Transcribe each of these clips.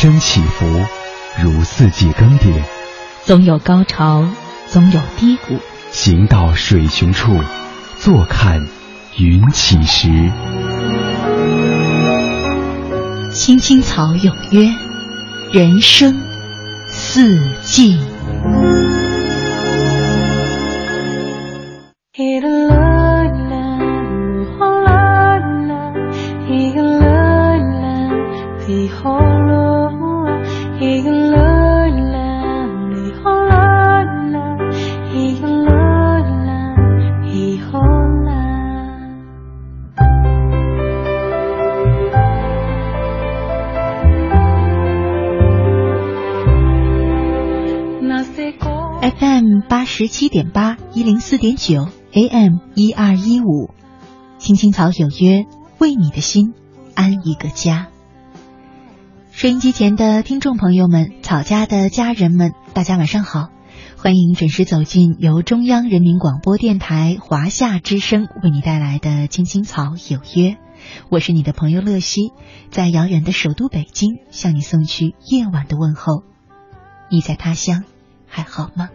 生起伏，如四季更迭，总有高潮，总有低谷。行到水穷处，坐看云起时。青青草有约，人生四季。九 AM 一二一五，青青草有约，为你的心安一个家。收音机前的听众朋友们，草家的家人们，大家晚上好，欢迎准时走进由中央人民广播电台华夏之声为你带来的《青青草有约》，我是你的朋友乐西，在遥远的首都北京向你送去夜晚的问候。你在他乡还好吗？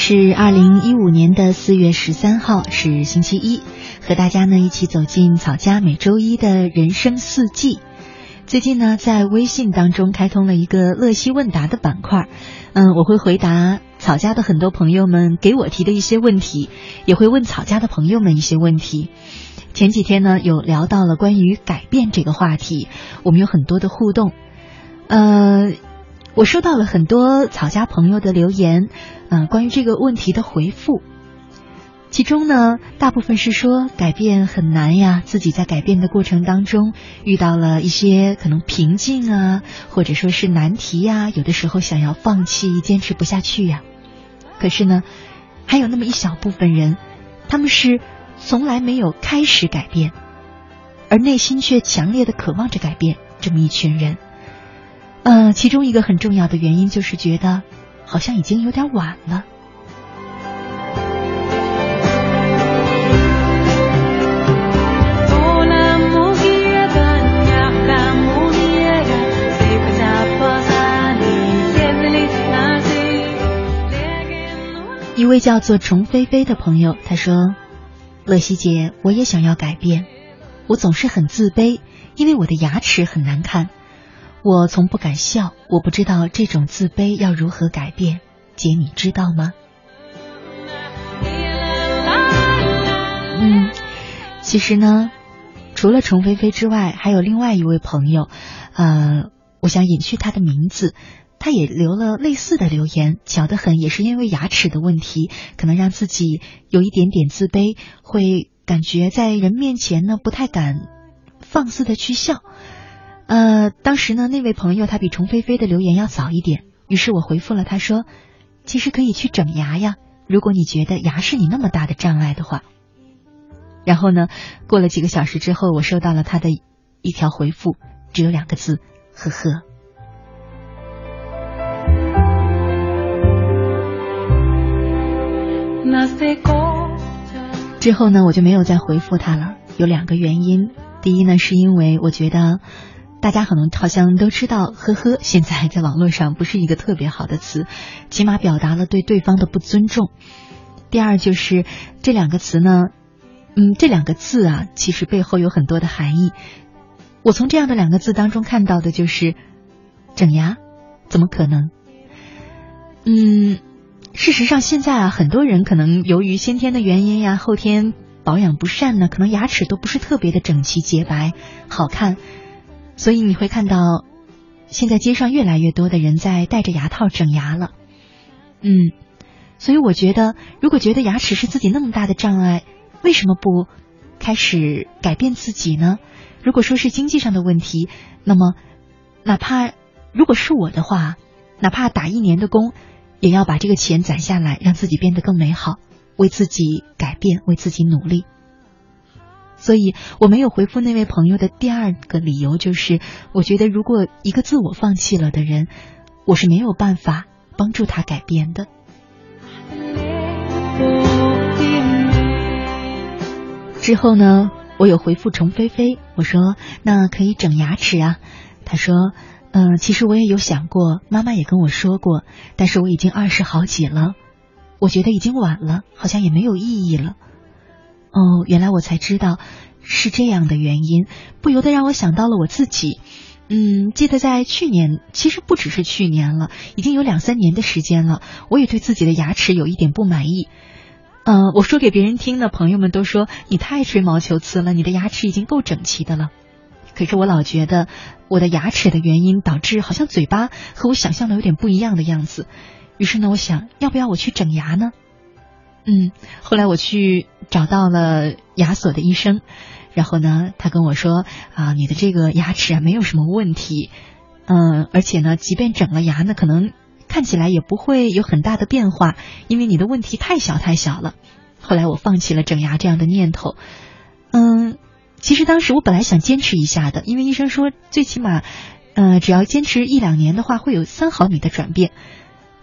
是二零一五年的四月十三号，是星期一，和大家呢一起走进草家每周一的人生四季。最近呢，在微信当中开通了一个乐西问答的板块，嗯，我会回答草家的很多朋友们给我提的一些问题，也会问草家的朋友们一些问题。前几天呢，有聊到了关于改变这个话题，我们有很多的互动，呃。我收到了很多草家朋友的留言，嗯、关于这个问题的回复。其中呢，大部分是说改变很难呀，自己在改变的过程当中遇到了一些可能瓶颈啊，或者说是难题呀，有的时候想要放弃，坚持不下去呀。可是呢，还有那么一小部分人，他们是从来没有开始改变，而内心却强烈的渴望着改变，这么一群人。呃，其中一个很重要的原因就是觉得好像已经有点晚了。一位叫做虫飞飞的朋友，他说：“乐西姐，我也想要改变，我总是很自卑，因为我的牙齿很难看。”我从不敢笑，我不知道这种自卑要如何改变，姐你知道吗？嗯，其实呢，除了虫飞飞之外，还有另外一位朋友，呃，我想隐去他的名字，他也留了类似的留言，巧得很，也是因为牙齿的问题，可能让自己有一点点自卑，会感觉在人面前呢不太敢放肆的去笑。呃，当时呢，那位朋友他比虫飞飞的留言要早一点，于是我回复了他说：“其实可以去整牙呀，如果你觉得牙是你那么大的障碍的话。”然后呢，过了几个小时之后，我收到了他的一条回复，只有两个字：“呵呵。”之后呢，我就没有再回复他了。有两个原因，第一呢，是因为我觉得。大家可能好像都知道，呵呵，现在在网络上不是一个特别好的词，起码表达了对对方的不尊重。第二就是这两个词呢，嗯，这两个字啊，其实背后有很多的含义。我从这样的两个字当中看到的就是整牙，怎么可能？嗯，事实上现在啊，很多人可能由于先天的原因呀，后天保养不善呢，可能牙齿都不是特别的整齐洁白好看，所以你会看到现在街上越来越多的人在戴着牙套整牙了。嗯，所以我觉得，如果觉得牙齿是自己那么大的障碍，为什么不开始改变自己呢？如果说是经济上的问题，那么哪怕如果是我的话，哪怕打一年的工，也要把这个钱攒下来，让自己变得更美好，为自己改变，为自己努力。所以我没有回复那位朋友的第二个理由，就是我觉得如果一个自我放弃了的人，我是没有办法帮助他改变的。之后呢？我有回复虫飞飞，我说那可以整牙齿啊。他说，嗯，其实我也有想过，妈妈也跟我说过，但是我已经二十好几了，我觉得已经晚了，好像也没有意义了。哦，原来我才知道是这样的原因，不由得让我想到了我自己。嗯，记得在去年，其实不只是去年了，已经有两三年的时间了，我也对自己的牙齿有一点不满意。嗯，我说给别人听的朋友们都说你太吹毛求疵了，你的牙齿已经够整齐的了。可是我老觉得我的牙齿的原因导致好像嘴巴和我想象的有点不一样的样子。于是呢，我想要不要我去整牙呢？嗯，后来我去找到了牙所的医生，然后呢，他跟我说啊，你的这个牙齿啊没有什么问题，嗯，而且呢，即便整了牙呢，可能。看起来也不会有很大的变化，因为你的问题太小太小了。后来我放弃了整牙这样的念头。嗯，其实当时我本来想坚持一下的，因为医生说最起码，呃，只要坚持一两年的话，会有三毫米的转变。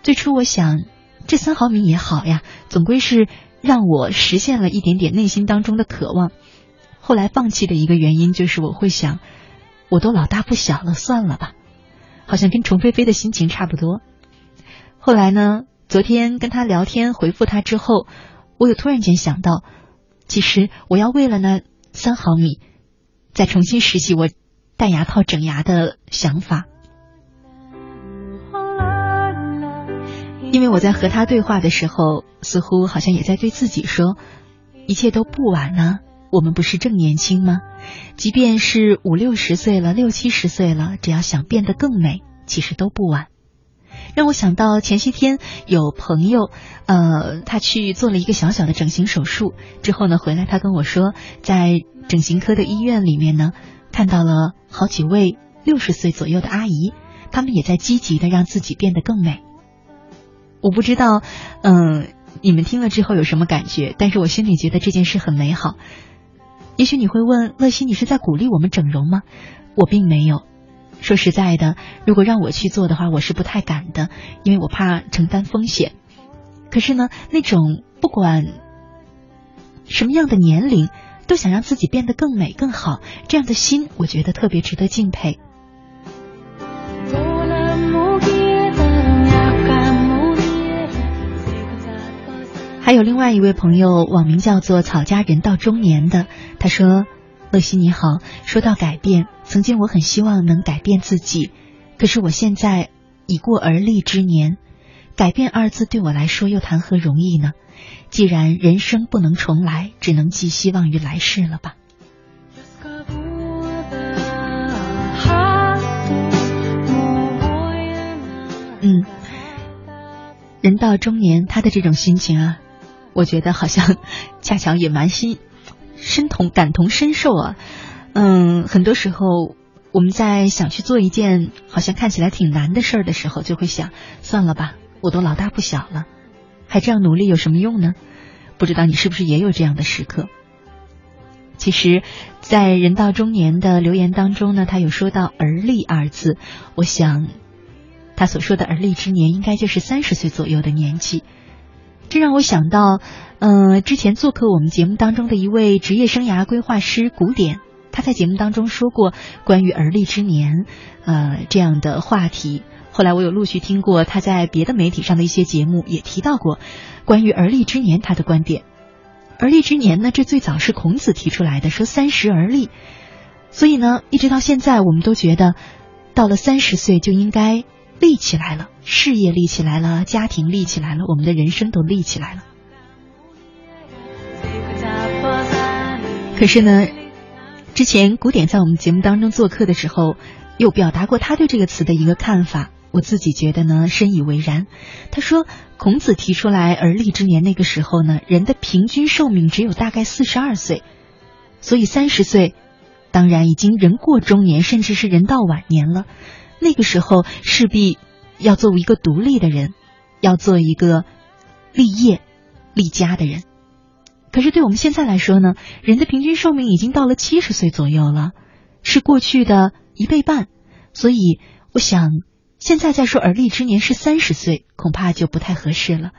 最初我想，这三毫米也好呀，总归是让我实现了一点点内心当中的渴望。后来放弃的一个原因就是我会想，我都老大不小了，算了吧。好像跟虫飞飞的心情差不多。后来呢？昨天跟他聊天，回复他之后，我又突然间想到，其实我要为了那三毫米，再重新拾起我戴牙套整牙的想法。因为我在和他对话的时候，似乎好像也在对自己说，一切都不晚呢。我们不是正年轻吗？即便是五六十岁了，六七十岁了，只要想变得更美，其实都不晚。让我想到前些天有朋友，呃，他去做了一个小小的整形手术之后呢，回来他跟我说，在整形科的医院里面呢，看到了好几位六十岁左右的阿姨，他们也在积极的让自己变得更美。我不知道，嗯，你们听了之后有什么感觉？但是我心里觉得这件事很美好。也许你会问乐西，你是在鼓励我们整容吗？我并没有。说实在的，如果让我去做的话，我是不太敢的，因为我怕承担风险。可是呢，那种不管什么样的年龄都想让自己变得更美更好这样的心，我觉得特别值得敬佩。还有另外一位朋友，网名叫做“草家人到中年”的，他说。乐西你好，说到改变，曾经我很希望能改变自己，可是我现在已过而立之年，改变二字对我来说又谈何容易呢？既然人生不能重来，只能寄希望于来世了吧。嗯，人到中年，他的这种心情啊，我觉得好像 恰巧也蛮心。身同感同身受啊，嗯，很多时候我们在想去做一件好像看起来挺难的事儿的时候，就会想算了吧，我都老大不小了，还这样努力有什么用呢？不知道你是不是也有这样的时刻？其实，在人到中年的留言当中呢，他有说到“而立”二字，我想他所说的“而立之年”应该就是三十岁左右的年纪。这让我想到，嗯，之前做客我们节目当中的一位职业生涯规划师古典，他在节目当中说过关于而立之年，呃，这样的话题。后来我有陆续听过他在别的媒体上的一些节目，也提到过关于而立之年他的观点。而立之年呢，这最早是孔子提出来的，说三十而立。所以呢，一直到现在，我们都觉得到了三十岁就应该立起来了，事业立起来了，家庭立起来了，我们的人生都立起来了。可是呢，之前古典在我们节目当中做客的时候，有表达过他对这个词的一个看法。我自己觉得呢，深以为然。他说，孔子提出来而立之年，那个时候呢，人的平均寿命只有大概四十二岁，所以三十岁，当然已经人过中年，甚至是人到晚年了。那个时候势必要作为一个独立的人，要做一个立业、立家的人。可是对我们现在来说呢，人的平均寿命已经到了七十岁左右了，是过去的一倍半。所以我想。现在再说而立之年是三十岁，恐怕就不太合适了。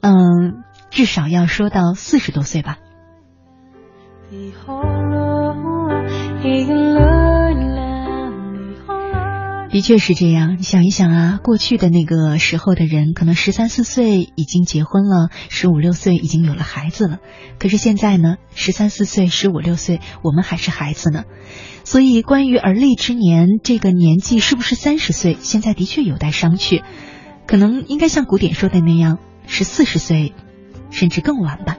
嗯，至少要说到四十多岁吧。的确是这样，你想一想啊，过去的那个时候的人，可能十三四岁已经结婚了，十五六岁已经有了孩子了。可是现在呢，十三四岁、十五六岁，我们还是孩子呢。所以，关于而立之年这个年纪是不是三十岁，现在的确有待商榷。可能应该像古典说的那样，是四十岁，甚至更晚吧。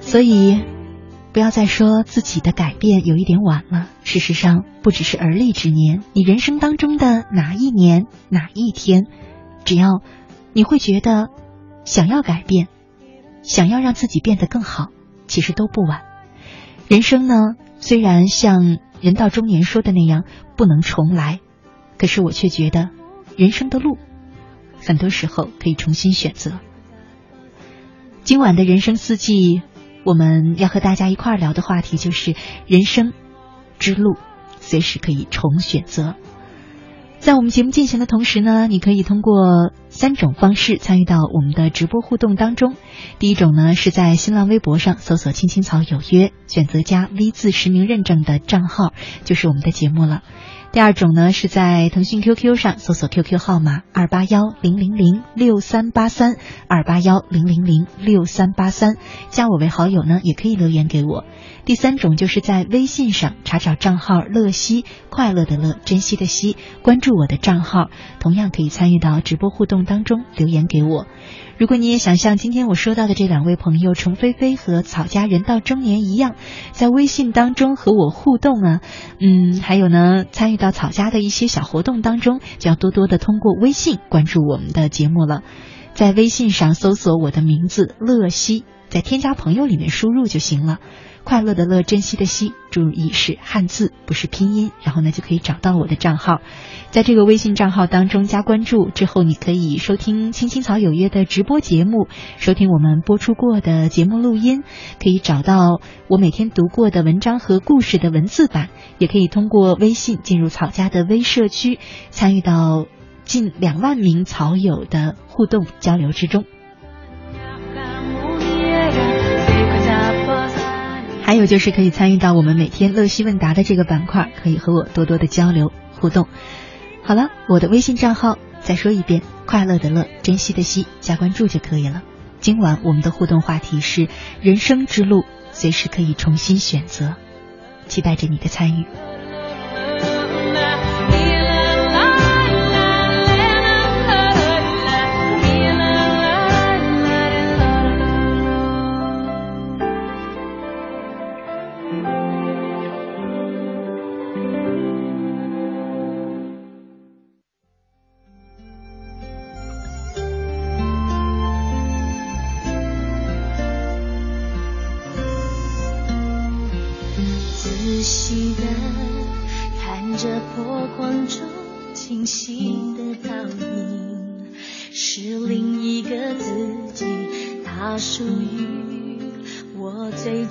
所以。不要再说自己的改变有一点晚了。事实上，不只是而立之年，你人生当中的哪一年哪一天，只要你会觉得想要改变，想要让自己变得更好，其实都不晚。人生呢，虽然像人到中年说的那样不能重来，可是我却觉得人生的路很多时候可以重新选择。今晚的人生四季。我们要和大家一块儿聊的话题就是人生之路，随时可以重选择。在我们节目进行的同时呢，你可以通过三种方式参与到我们的直播互动当中。第一种呢，是在新浪微博上搜索“青青草有约”，选择加 V 字实名认证的账号，就是我们的节目了。第二种呢，是在腾讯 QQ 上搜索 QQ 号码二八幺零零零六三八三二八幺零零零六三八三，加我为好友呢，也可以留言给我。第三种就是在微信上查找账号“乐西”，快乐的乐，珍惜的惜，关注我的账号，同样可以参与到直播互动当中，留言给我。如果你也想像今天我说到的这两位朋友程菲菲和草家人到中年一样，在微信当中和我互动啊，嗯，还有呢，参与到草家的一些小活动当中，就要多多的通过微信关注我们的节目了。在微信上搜索我的名字乐西，在添加朋友里面输入就行了。快乐的乐，珍惜的惜，注意是汉字，不是拼音。然后呢，就可以找到我的账号，在这个微信账号当中加关注之后，你可以收听《青青草有约》的直播节目，收听我们播出过的节目录音，可以找到我每天读过的文章和故事的文字版，也可以通过微信进入草家的微社区，参与到近两万名草友的互动交流之中。还有就是可以参与到我们每天乐西问答的这个板块，可以和我多多的交流互动。好了，我的微信账号再说一遍：快乐的乐，珍惜的惜，加关注就可以了。今晚我们的互动话题是人生之路，随时可以重新选择，期待着你的参与。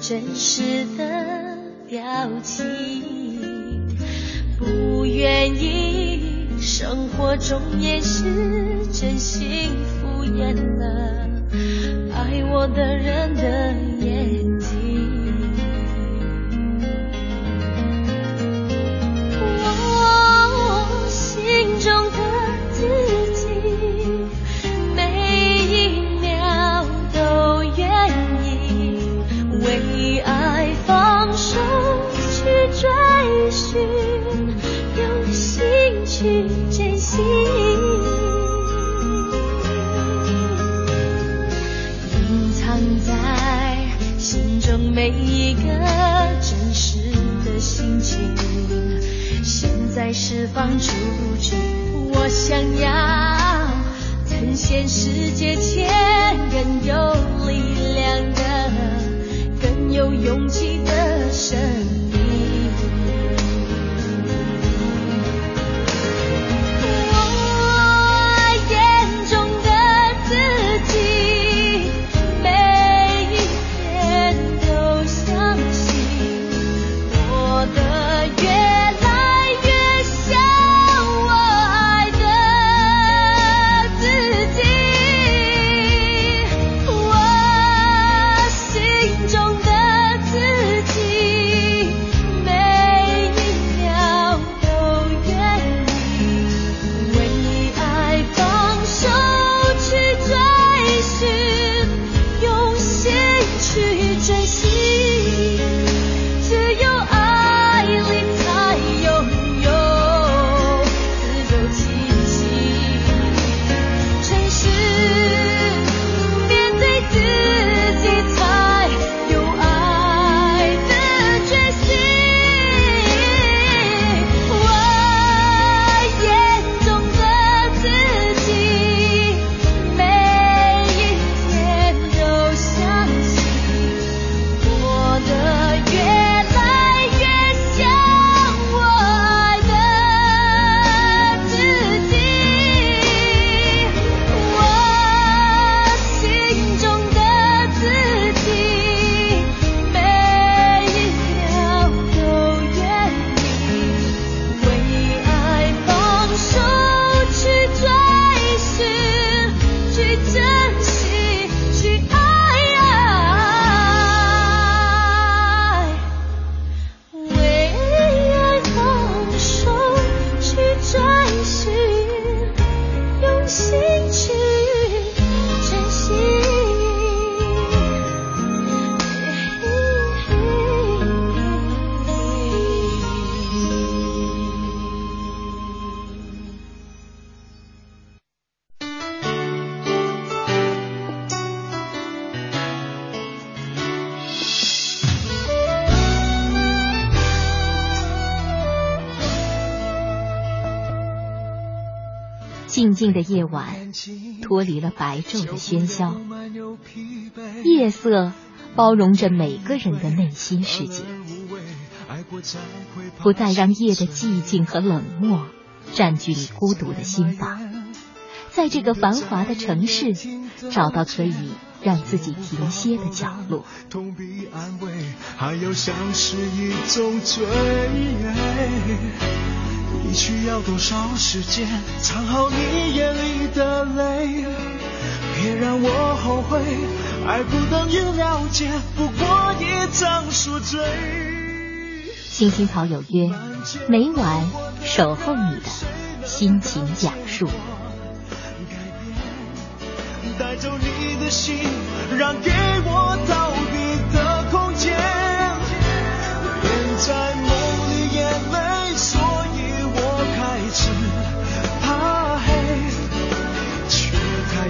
真实的表情。不愿意生活中也是真心敷衍了爱我的人的眼睛。释放出去。我想要呈现世界前更有力量的、更有勇气的生的夜晚，脱离了白昼的喧嚣，夜色包容着每个人的内心世界，不再让夜的寂静和冷漠占据你孤独的心房，在这个繁华的城市，找到可以让自己停歇的角落。你需要多少时间藏好你眼里的泪？别让我后悔，爱不等于了解，不过一场宿醉。青青草有约，每晚守候你的心情讲述。带走你的心，让给我逃避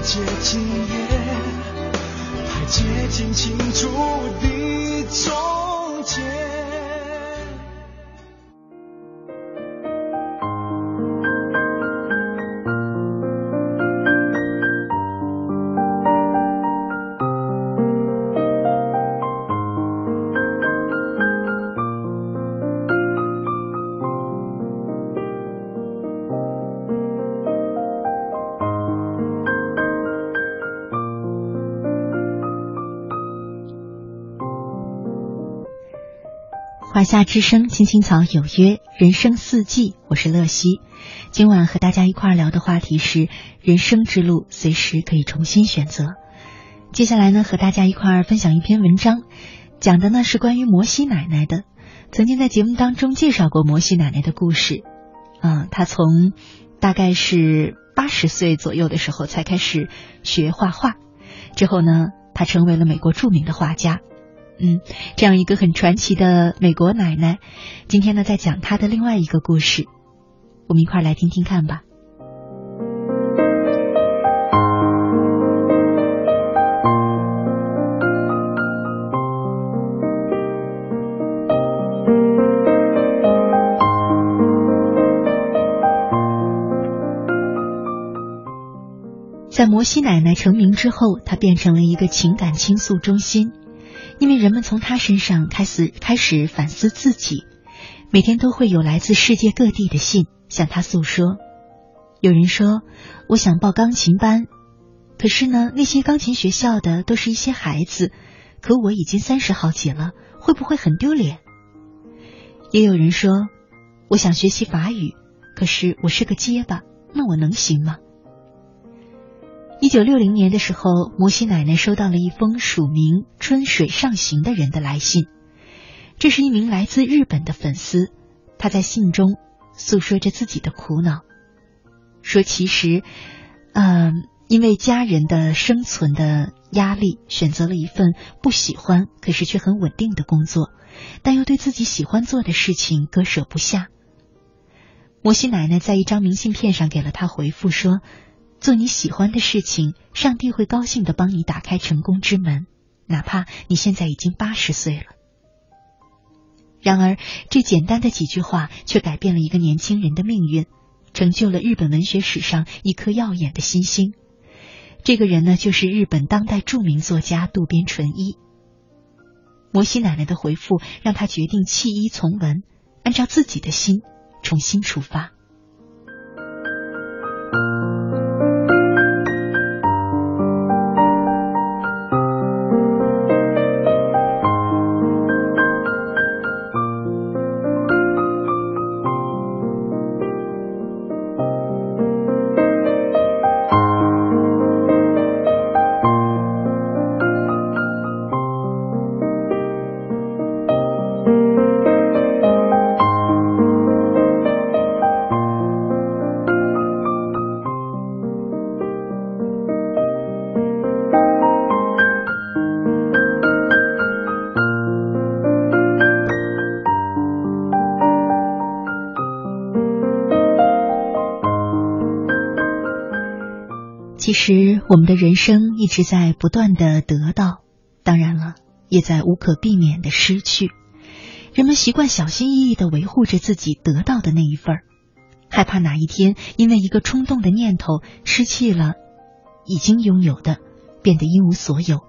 接近也，太接近清楚的终结。夏之声，青青草有约，人生四季，我是乐西。今晚和大家一块儿聊的话题是：人生之路随时可以重新选择。接下来呢，和大家一块儿分享一篇文章，讲的呢是关于摩西奶奶的。曾经在节目当中介绍过摩西奶奶的故事。嗯，她从大概是八十岁左右的时候才开始学画画，之后呢，她成为了美国著名的画家。嗯，这样一个很传奇的美国奶奶，今天呢在讲她的另外一个故事，我们一块儿来听听看吧。在摩西奶奶成名之后，她变成了一个情感倾诉中心。因为人们从他身上开始开始反思自己，每天都会有来自世界各地的信向他诉说。有人说：“我想报钢琴班，可是呢，那些钢琴学校的都是一些孩子，可我已经三十好几了，会不会很丢脸？”也有人说：“我想学习法语，可是我是个结巴，那我能行吗？”一九六零年的时候，摩西奶奶收到了一封署名“春水上行”的人的来信，这是一名来自日本的粉丝，他在信中诉说着自己的苦恼，说其实，嗯，因为家人的生存的压力，选择了一份不喜欢可是却很稳定的工作，但又对自己喜欢做的事情割舍不下。摩西奶奶在一张明信片上给了他回复说。做你喜欢的事情，上帝会高兴的帮你打开成功之门，哪怕你现在已经八十岁了。然而，这简单的几句话却改变了一个年轻人的命运，成就了日本文学史上一颗耀眼的新星。这个人呢，就是日本当代著名作家渡边淳一。摩西奶奶的回复让他决定弃医从文，按照自己的心重新出发。实，我们的人生一直在不断的得到，当然了，也在无可避免的失去。人们习惯小心翼翼的维护着自己得到的那一份儿，害怕哪一天因为一个冲动的念头失去了已经拥有的，变得一无所有，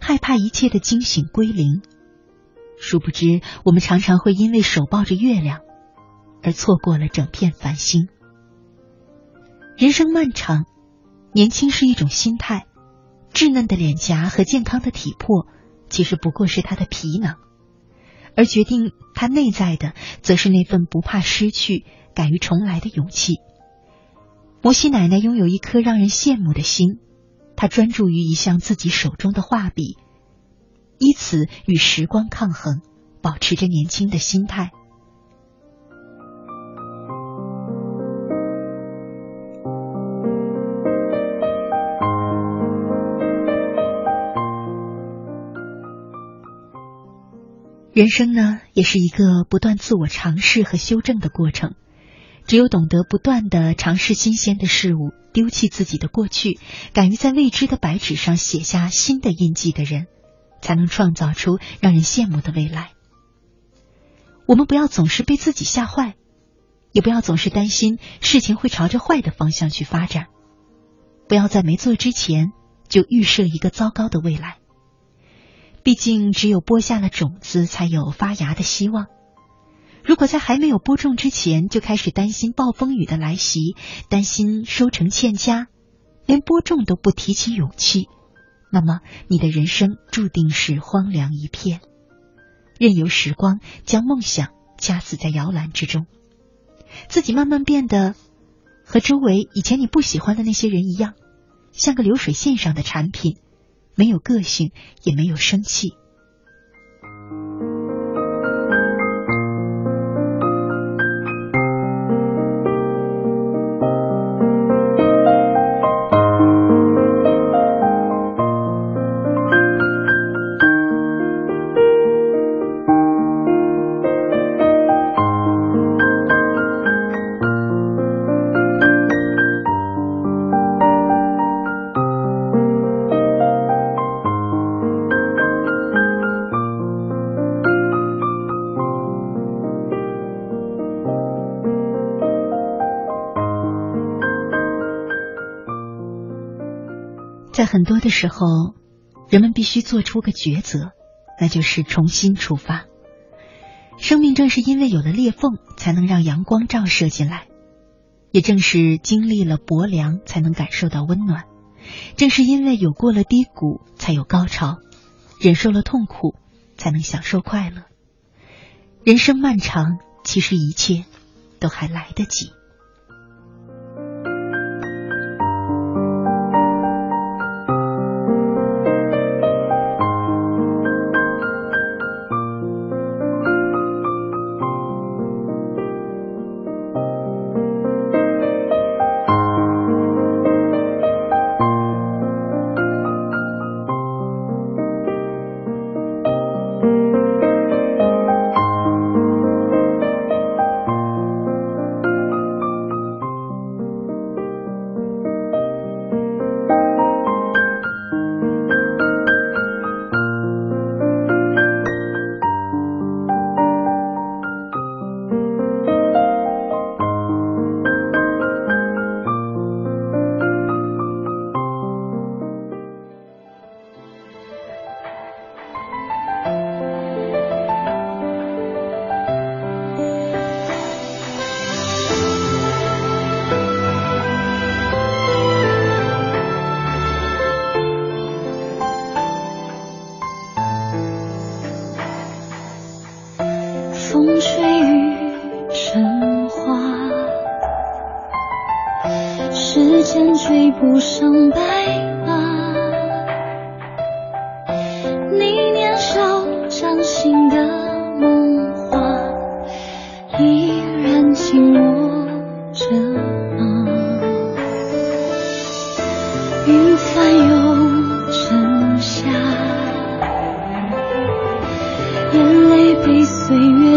害怕一切的惊醒归零。殊不知，我们常常会因为手抱着月亮，而错过了整片繁星。人生漫长。年轻是一种心态，稚嫩的脸颊和健康的体魄，其实不过是他的皮囊，而决定他内在的，则是那份不怕失去、敢于重来的勇气。摩西奶奶拥有一颗让人羡慕的心，她专注于一项自己手中的画笔，以此与时光抗衡，保持着年轻的心态。人生呢，也是一个不断自我尝试和修正的过程。只有懂得不断的尝试新鲜的事物，丢弃自己的过去，敢于在未知的白纸上写下新的印记的人，才能创造出让人羡慕的未来。我们不要总是被自己吓坏，也不要总是担心事情会朝着坏的方向去发展。不要在没做之前就预设一个糟糕的未来。毕竟，只有播下了种子，才有发芽的希望。如果在还没有播种之前就开始担心暴风雨的来袭，担心收成欠佳，连播种都不提起勇气，那么你的人生注定是荒凉一片，任由时光将梦想掐死在摇篮之中，自己慢慢变得和周围以前你不喜欢的那些人一样，像个流水线上的产品。没有个性，也没有生气。很多的时候，人们必须做出个抉择，那就是重新出发。生命正是因为有了裂缝，才能让阳光照射进来；也正是经历了薄凉，才能感受到温暖；正是因为有过了低谷，才有高潮；忍受了痛苦，才能享受快乐。人生漫长，其实一切都还来得及。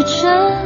这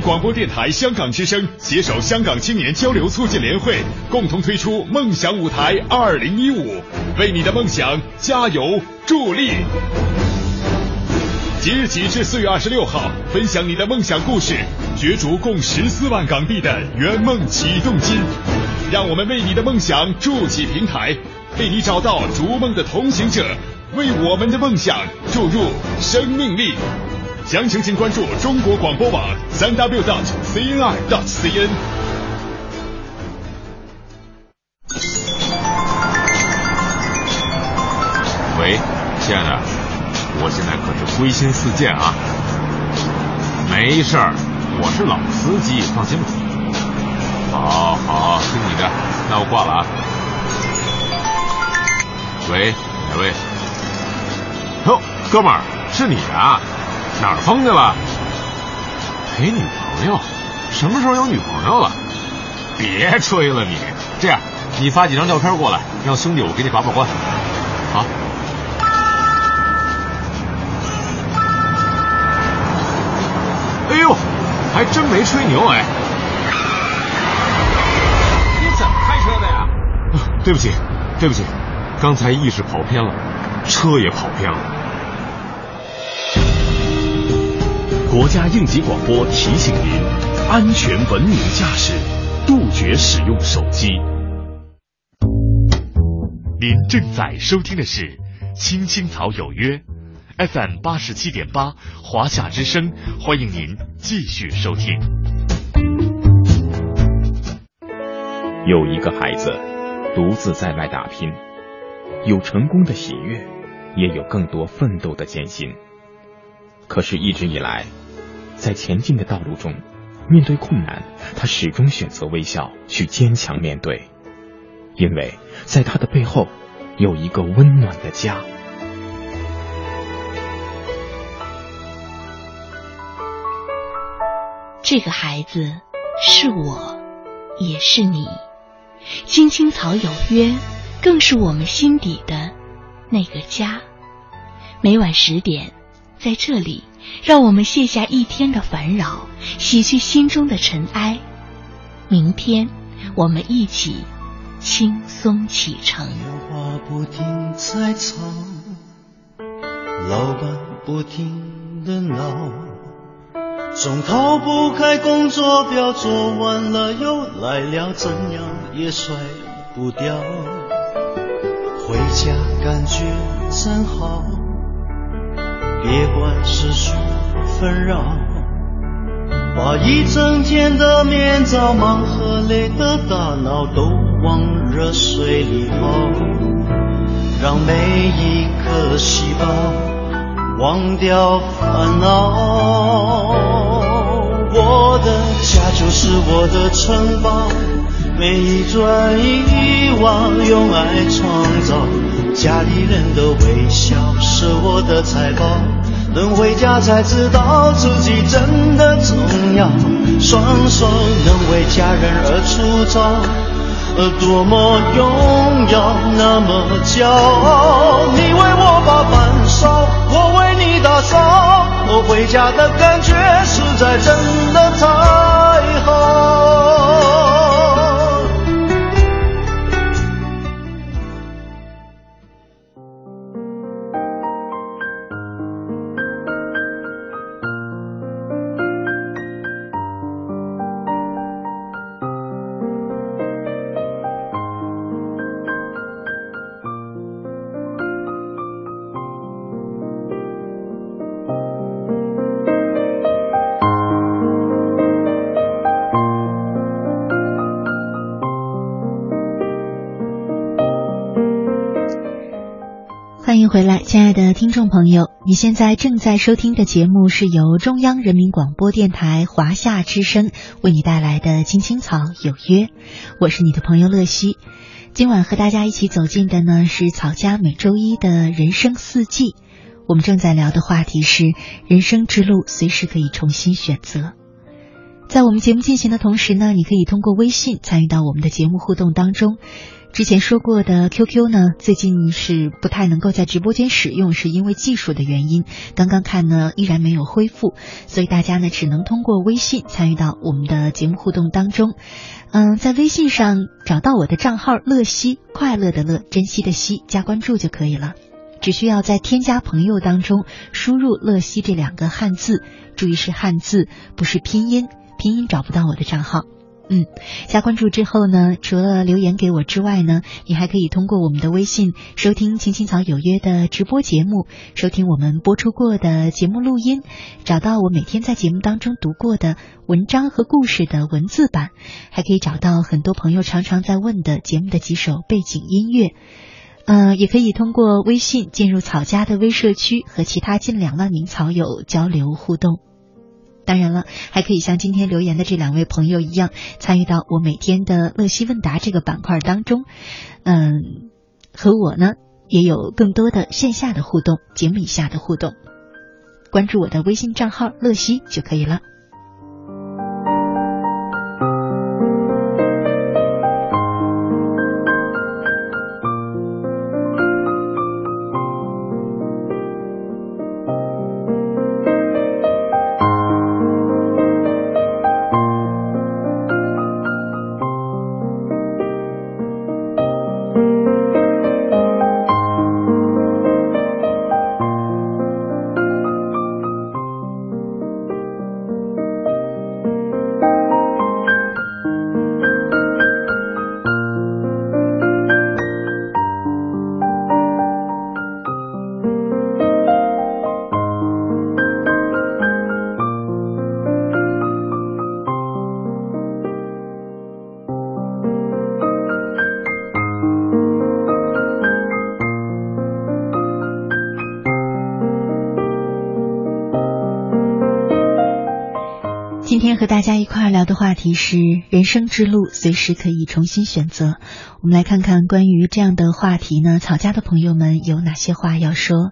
广播电台香港之声携手香港青年交流促进联会，共同推出梦想舞台二零一五，为你的梦想加油助力。即日起至四月二十六号，分享你的梦想故事，角逐共十四万港币的圆梦启动金。让我们为你的梦想筑起平台，为你找到逐梦的同行者，为我们的梦想注入生命力。详情请关注中国广播网三 w dot C N I dot cn。喂，亲爱的，我现在可是归心似箭啊！没事儿，我是老司机，放心吧。好好，听你的，那我挂了啊。喂，哪位？哟，哥们儿，是你啊？哪儿疯去了？陪女朋友？什么时候有女朋友了？别吹了你！这样，你发几张照片过来，让兄弟我给你把把关。好。哎呦，还真没吹牛哎！你怎么开车的呀？对不起，对不起，刚才意识跑偏了，车也跑偏了。国家应急广播提醒您：安全文明驾驶，杜绝使用手机。您正在收听的是《青青草有约》，FM 八十七点八，华夏之声，欢迎您继续收听。有一个孩子独自在外打拼，有成功的喜悦，也有更多奋斗的艰辛。可是，一直以来，在前进的道路中，面对困难，他始终选择微笑，去坚强面对，因为在他的背后有一个温暖的家。这个孩子是我，也是你。青青草有约，更是我们心底的那个家。每晚十点，在这里。让我们卸下一天的烦扰，洗去心中的尘埃。明天，我们一起轻松启程。电话不停在吵，老板不停的闹，总逃不开工作表，做完了又来了，怎样也甩不掉。回家感觉真好。别管世俗纷扰，把一整天的面罩、忙和累的大脑都往热水里泡，让每一颗细胞忘掉烦恼。我的家就是我的城堡，每一砖一瓦用爱创造。家里人的微笑是我的财宝，能回家才知道自己真的重要。双手能为家人而粗糙，而，多么荣耀，那么骄傲。你为我把饭烧，我为你打扫，我回家的感觉实在真的太好。亲爱的听众朋友，你现在正在收听的节目是由中央人民广播电台华夏之声为你带来的《青青草有约》，我是你的朋友乐西。今晚和大家一起走进的呢是草家每周一的人生四季，我们正在聊的话题是人生之路随时可以重新选择。在我们节目进行的同时呢，你可以通过微信参与到我们的节目互动当中。之前说过的 QQ 呢，最近是不太能够在直播间使用，是因为技术的原因。刚刚看呢，依然没有恢复，所以大家呢只能通过微信参与到我们的节目互动当中。嗯，在微信上找到我的账号“乐西”，快乐的乐，珍惜的惜，加关注就可以了。只需要在添加朋友当中输入“乐西”这两个汉字，注意是汉字，不是拼音，拼音找不到我的账号。嗯，加关注之后呢，除了留言给我之外呢，你还可以通过我们的微信收听《青青草有约》的直播节目，收听我们播出过的节目录音，找到我每天在节目当中读过的文章和故事的文字版，还可以找到很多朋友常常在问的节目的几首背景音乐。嗯，也可以通过微信进入草家的微社区，和其他近两万名草友交流互动。当然了，还可以像今天留言的这两位朋友一样，参与到我每天的乐西问答这个板块当中。嗯，和我呢也有更多的线下的互动，节目以下的互动，关注我的微信账号乐西就可以了。今天和大家一块儿聊的话题是人生之路，随时可以重新选择。我们来看看关于这样的话题呢，草家的朋友们有哪些话要说？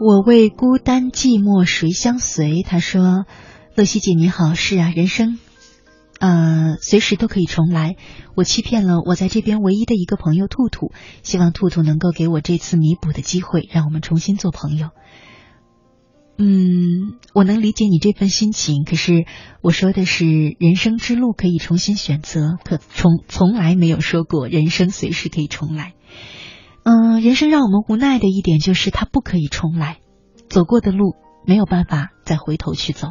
我为孤单寂寞谁相随？他说：“乐西姐你好，是啊，人生。”呃，随时都可以重来。我欺骗了我在这边唯一的一个朋友兔兔，希望兔兔能够给我这次弥补的机会，让我们重新做朋友。嗯，我能理解你这份心情，可是我说的是人生之路可以重新选择，可从从来没有说过人生随时可以重来。嗯，人生让我们无奈的一点就是它不可以重来，走过的路没有办法再回头去走，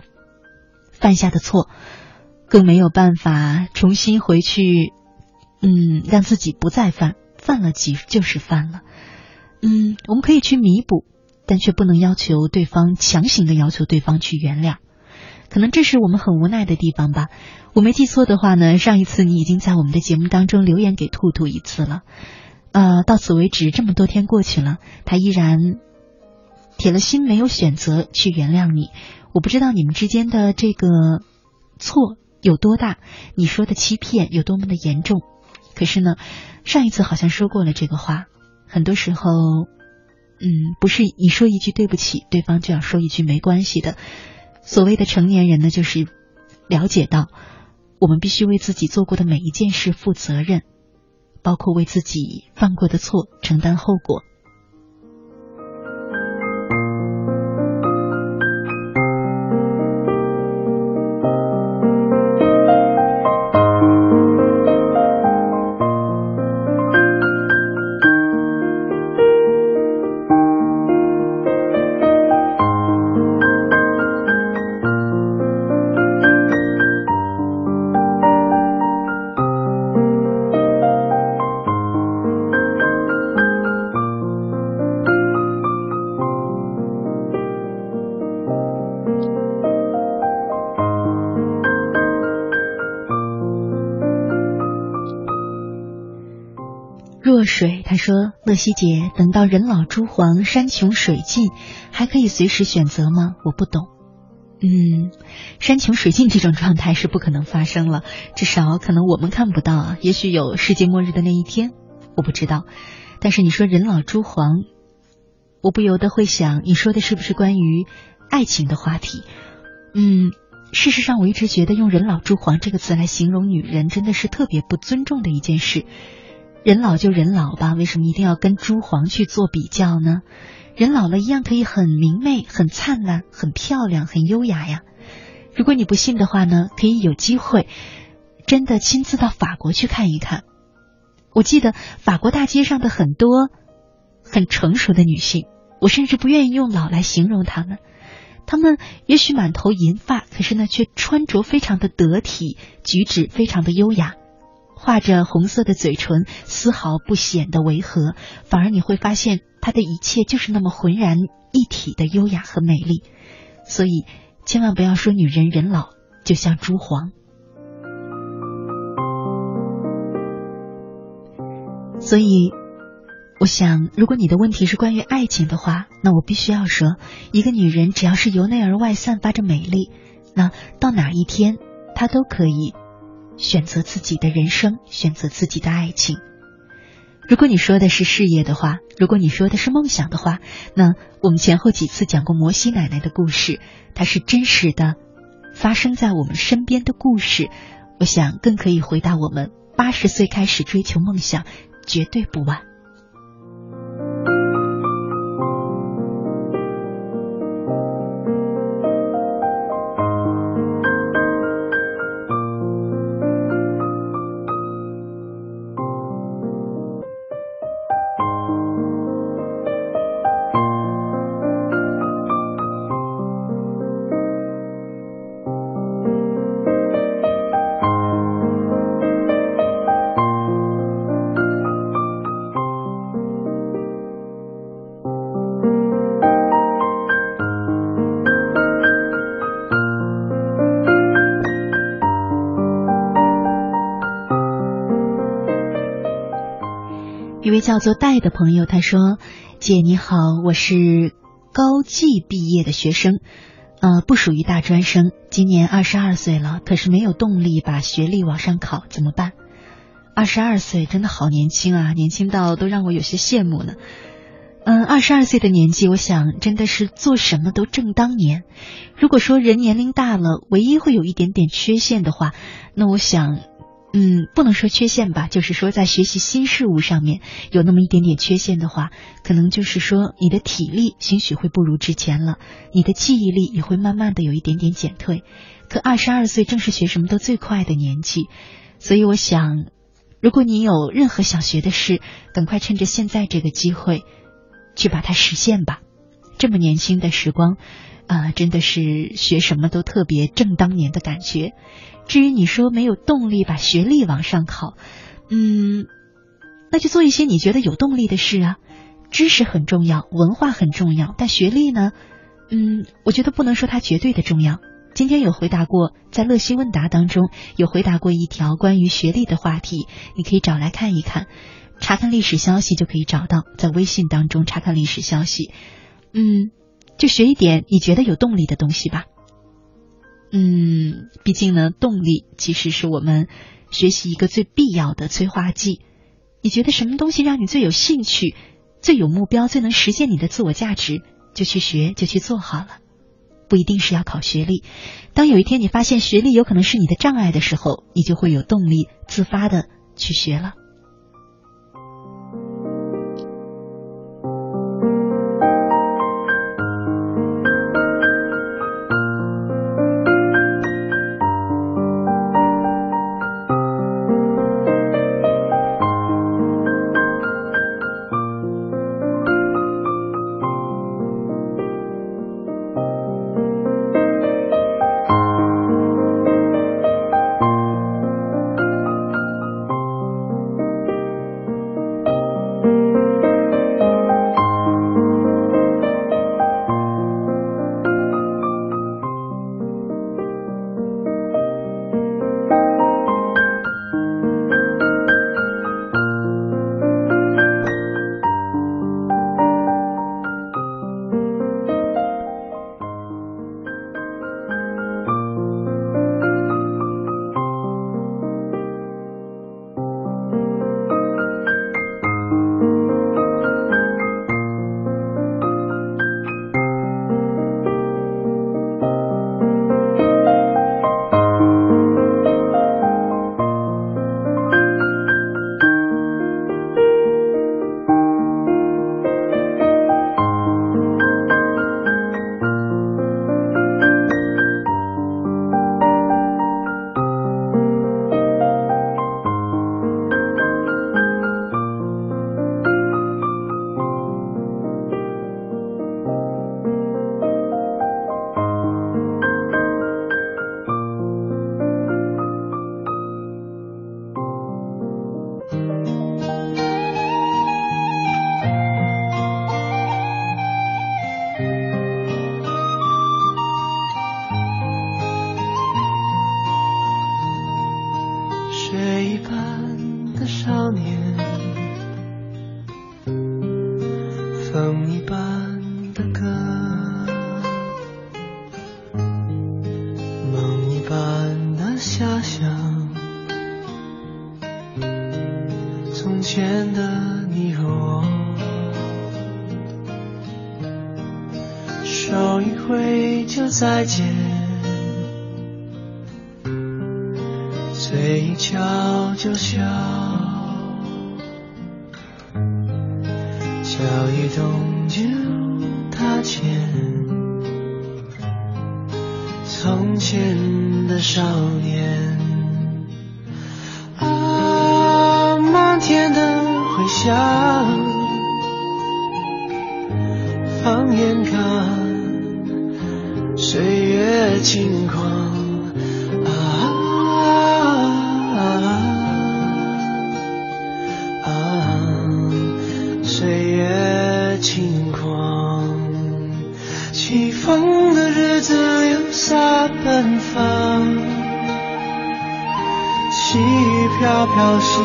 犯下的错。更没有办法重新回去，嗯，让自己不再犯，犯了即就是犯了，嗯，我们可以去弥补，但却不能要求对方强行的要求对方去原谅，可能这是我们很无奈的地方吧。我没记错的话呢，上一次你已经在我们的节目当中留言给兔兔一次了，呃，到此为止，这么多天过去了，他依然铁了心没有选择去原谅你。我不知道你们之间的这个错。有多大？你说的欺骗有多么的严重？可是呢，上一次好像说过了这个话。很多时候，嗯，不是你说一句对不起，对方就要说一句没关系的。所谓的成年人呢，就是了解到我们必须为自己做过的每一件事负责任，包括为自己犯过的错承担后果。若曦：“姐，等到人老珠黄、山穷水尽，还可以随时选择吗？我不懂。嗯，山穷水尽这种状态是不可能发生了，至少可能我们看不到啊。也许有世界末日的那一天，我不知道。但是你说人老珠黄，我不由得会想，你说的是不是关于爱情的话题？嗯，事实上，我一直觉得用‘人老珠黄’这个词来形容女人，真的是特别不尊重的一件事。”人老就人老吧，为什么一定要跟珠黄去做比较呢？人老了一样可以很明媚、很灿烂、很漂亮、很优雅呀。如果你不信的话呢，可以有机会真的亲自到法国去看一看。我记得法国大街上的很多很成熟的女性，我甚至不愿意用老来形容她们。她们也许满头银发，可是呢，却穿着非常的得体，举止非常的优雅。画着红色的嘴唇丝毫不显得违和，反而你会发现他的一切就是那么浑然一体的优雅和美丽，所以千万不要说女人人老就像朱黄。所以我想如果你的问题是关于爱情的话，那我必须要说，一个女人只要是由内而外散发着美丽，那到哪一天她都可以。选择自己的人生，选择自己的爱情。如果你说的是事业的话，如果你说的是梦想的话，那我们前后几次讲过摩西奶奶的故事，它是真实的，发生在我们身边的故事。我想更可以回答我们八十岁开始追求梦想，绝对不晚。叫做戴的朋友，他说：“姐你好，我是高技毕业的学生，呃，不属于大专生，今年二十二岁了，可是没有动力把学历往上考，怎么办？二十二岁真的好年轻啊，年轻到都让我有些羡慕呢。嗯，二十二岁的年纪，我想真的是做什么都正当年。如果说人年龄大了，唯一会有一点点缺陷的话，那我想。”嗯，不能说缺陷吧，就是说在学习新事物上面有那么一点点缺陷的话，可能就是说你的体力兴许会不如之前了，你的记忆力也会慢慢的有一点点减退。可二十二岁正是学什么都最快的年纪，所以我想，如果你有任何想学的事，赶快趁着现在这个机会去把它实现吧。这么年轻的时光，啊，真的是学什么都特别正当年的感觉。至于你说没有动力把学历往上考，嗯，那就做一些你觉得有动力的事啊。知识很重要，文化很重要，但学历呢？嗯，我觉得不能说它绝对的重要。今天有回答过，在乐西问答当中有回答过一条关于学历的话题，你可以找来看一看，查看历史消息就可以找到，在微信当中查看历史消息。嗯，就学一点你觉得有动力的东西吧。嗯，毕竟呢，动力其实是我们学习一个最必要的催化剂。你觉得什么东西让你最有兴趣、最有目标、最能实现你的自我价值，就去学，就去做好了。不一定是要考学历。当有一天你发现学历有可能是你的障碍的时候，你就会有动力自发的去学了。就再见，嘴一翘就笑，脚一动就踏前，从前的少年，啊，漫天的回响。放眼看，轻狂啊啊！岁月轻狂，起风的日子留下奔放，细雨飘飘心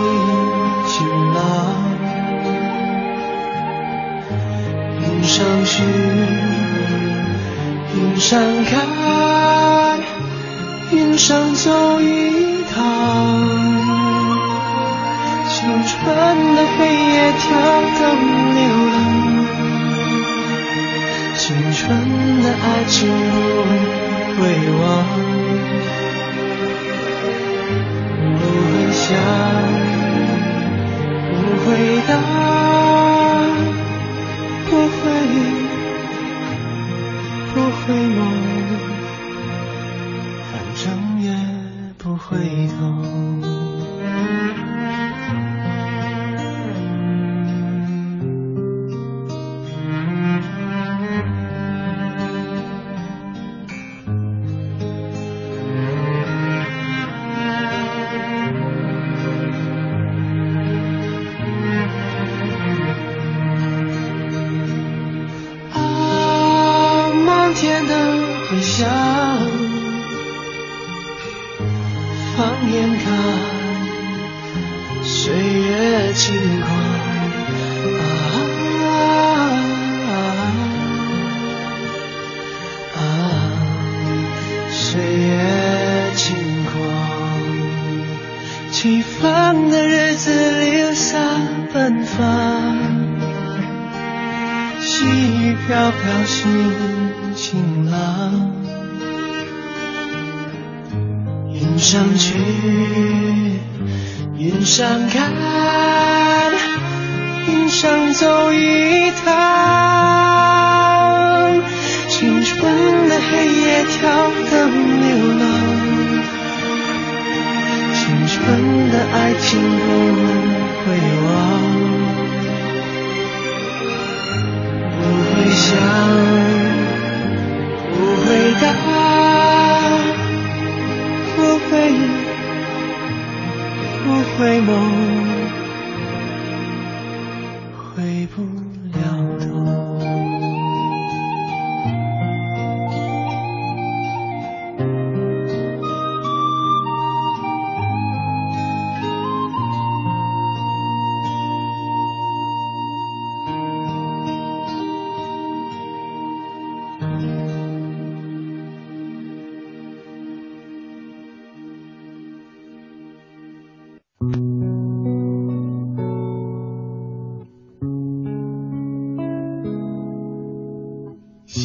晴朗。云上去，云上看，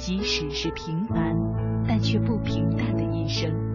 即使是平凡但却不平淡的一生。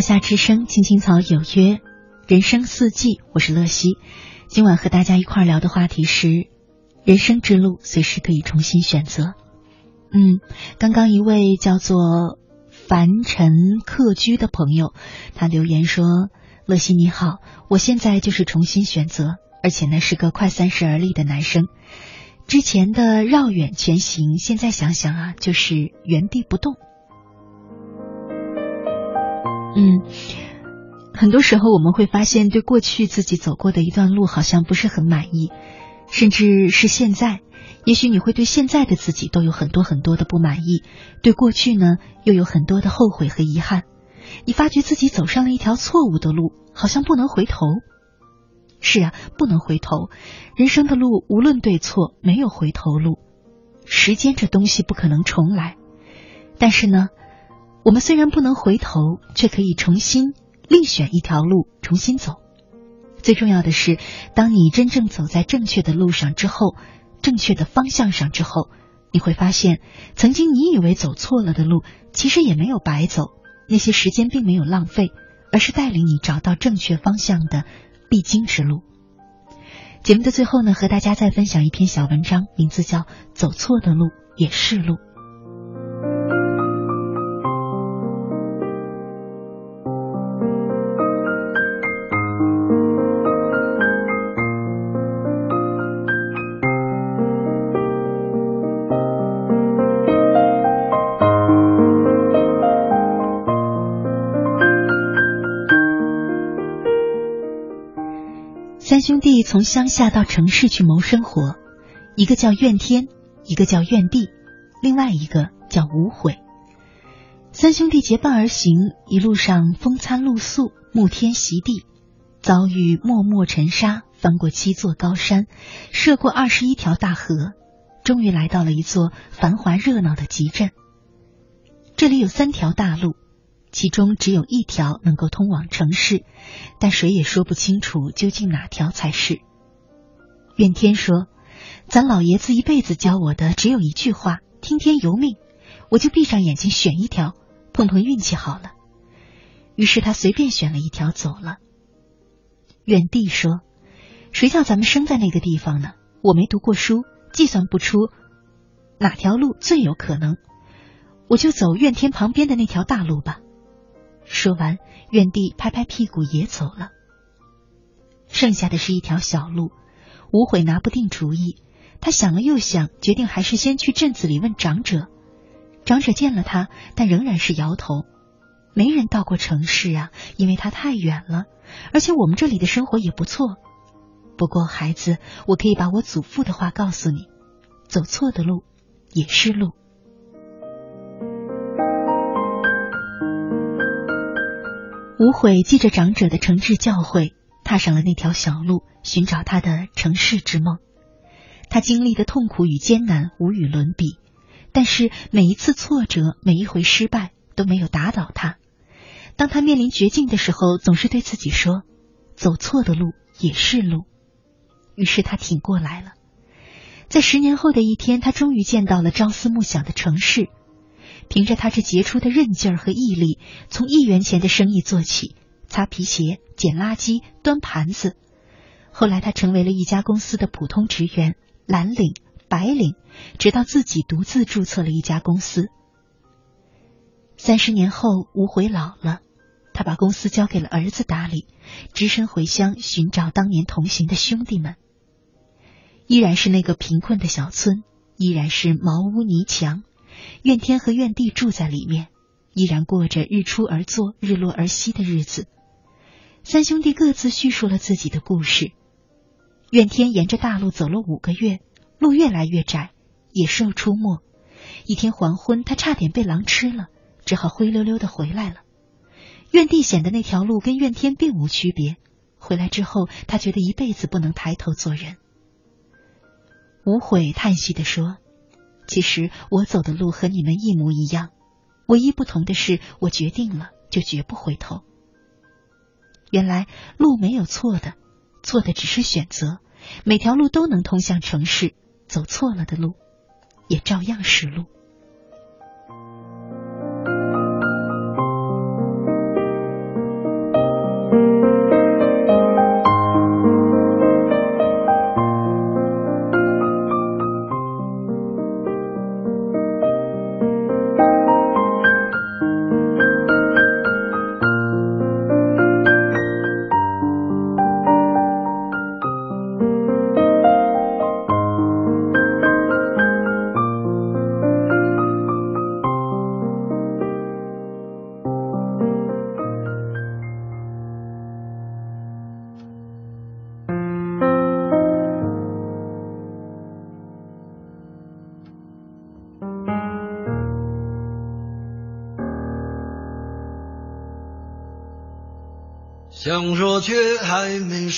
华夏之声，青青草有约，人生四季，我是乐西。今晚和大家一块聊的话题是：人生之路随时可以重新选择。嗯，刚刚一位叫做凡尘客居的朋友，他留言说：“乐西你好，我现在就是重新选择，而且呢是个快三十而立的男生。之前的绕远前行，现在想想啊，就是原地不动。”嗯，很多时候我们会发现，对过去自己走过的一段路好像不是很满意，甚至是现在，也许你会对现在的自己都有很多很多的不满意，对过去呢又有很多的后悔和遗憾。你发觉自己走上了一条错误的路，好像不能回头。是啊，不能回头。人生的路无论对错，没有回头路。时间这东西不可能重来，但是呢。我们虽然不能回头，却可以重新另选一条路重新走。最重要的是，当你真正走在正确的路上之后，正确的方向上之后，你会发现，曾经你以为走错了的路，其实也没有白走，那些时间并没有浪费，而是带领你找到正确方向的必经之路。节目的最后呢，和大家再分享一篇小文章，名字叫《走错的路也是路》。从乡下到城市去谋生活，一个叫怨天，一个叫怨地，另外一个叫无悔。三兄弟结伴而行，一路上风餐露宿，沐天席地，遭遇漠漠尘沙，翻过七座高山，涉过二十一条大河，终于来到了一座繁华热闹的集镇。这里有三条大路。其中只有一条能够通往城市，但谁也说不清楚究竟哪条才是。怨天说：“咱老爷子一辈子教我的只有一句话，听天由命，我就闭上眼睛选一条，碰碰运气好了。”于是他随便选了一条走了。怨地说：“谁叫咱们生在那个地方呢？我没读过书，计算不出哪条路最有可能，我就走怨天旁边的那条大路吧。”说完，怨帝拍拍屁股也走了。剩下的是一条小路，无悔拿不定主意。他想了又想，决定还是先去镇子里问长者。长者见了他，但仍然是摇头。没人到过城市啊，因为它太远了。而且我们这里的生活也不错。不过孩子，我可以把我祖父的话告诉你：走错的路也是路。无悔记着长者的诚挚教诲，踏上了那条小路，寻找他的城市之梦。他经历的痛苦与艰难无与伦比，但是每一次挫折，每一回失败都没有打倒他。当他面临绝境的时候，总是对自己说：“走错的路也是路。”于是他挺过来了。在十年后的一天，他终于见到了朝思暮想的城市。凭着他这杰出的韧劲儿和毅力，从一元钱的生意做起，擦皮鞋、捡垃圾、端盘子。后来，他成为了一家公司的普通职员，蓝领、白领，直到自己独自注册了一家公司。三十年后，吴悔老了，他把公司交给了儿子打理，只身回乡寻找当年同行的兄弟们。依然是那个贫困的小村，依然是茅屋泥墙。怨天和怨地住在里面，依然过着日出而作、日落而息的日子。三兄弟各自叙述了自己的故事。怨天沿着大路走了五个月，路越来越窄，野兽出没。一天黄昏，他差点被狼吃了，只好灰溜溜的回来了。怨地显得那条路跟怨天并无区别。回来之后，他觉得一辈子不能抬头做人。无悔叹息的说。其实我走的路和你们一模一样，唯一不同的是，我决定了就绝不回头。原来路没有错的，错的只是选择。每条路都能通向城市，走错了的路，也照样是路。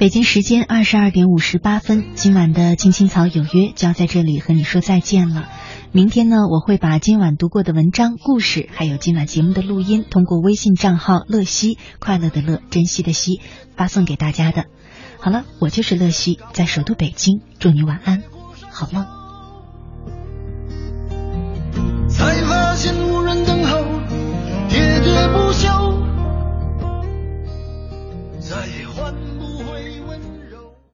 北京时间二十二点五十八分今晚的青青草有约就要在这里和你说再见了。明天呢我会把今晚读过的文章故事还有今晚节目的录音通过微信账号乐西快乐的乐珍惜的西发送给大家的。好了我就是乐西在首都北京祝你晚安好梦。才发现无人等候喋喋不休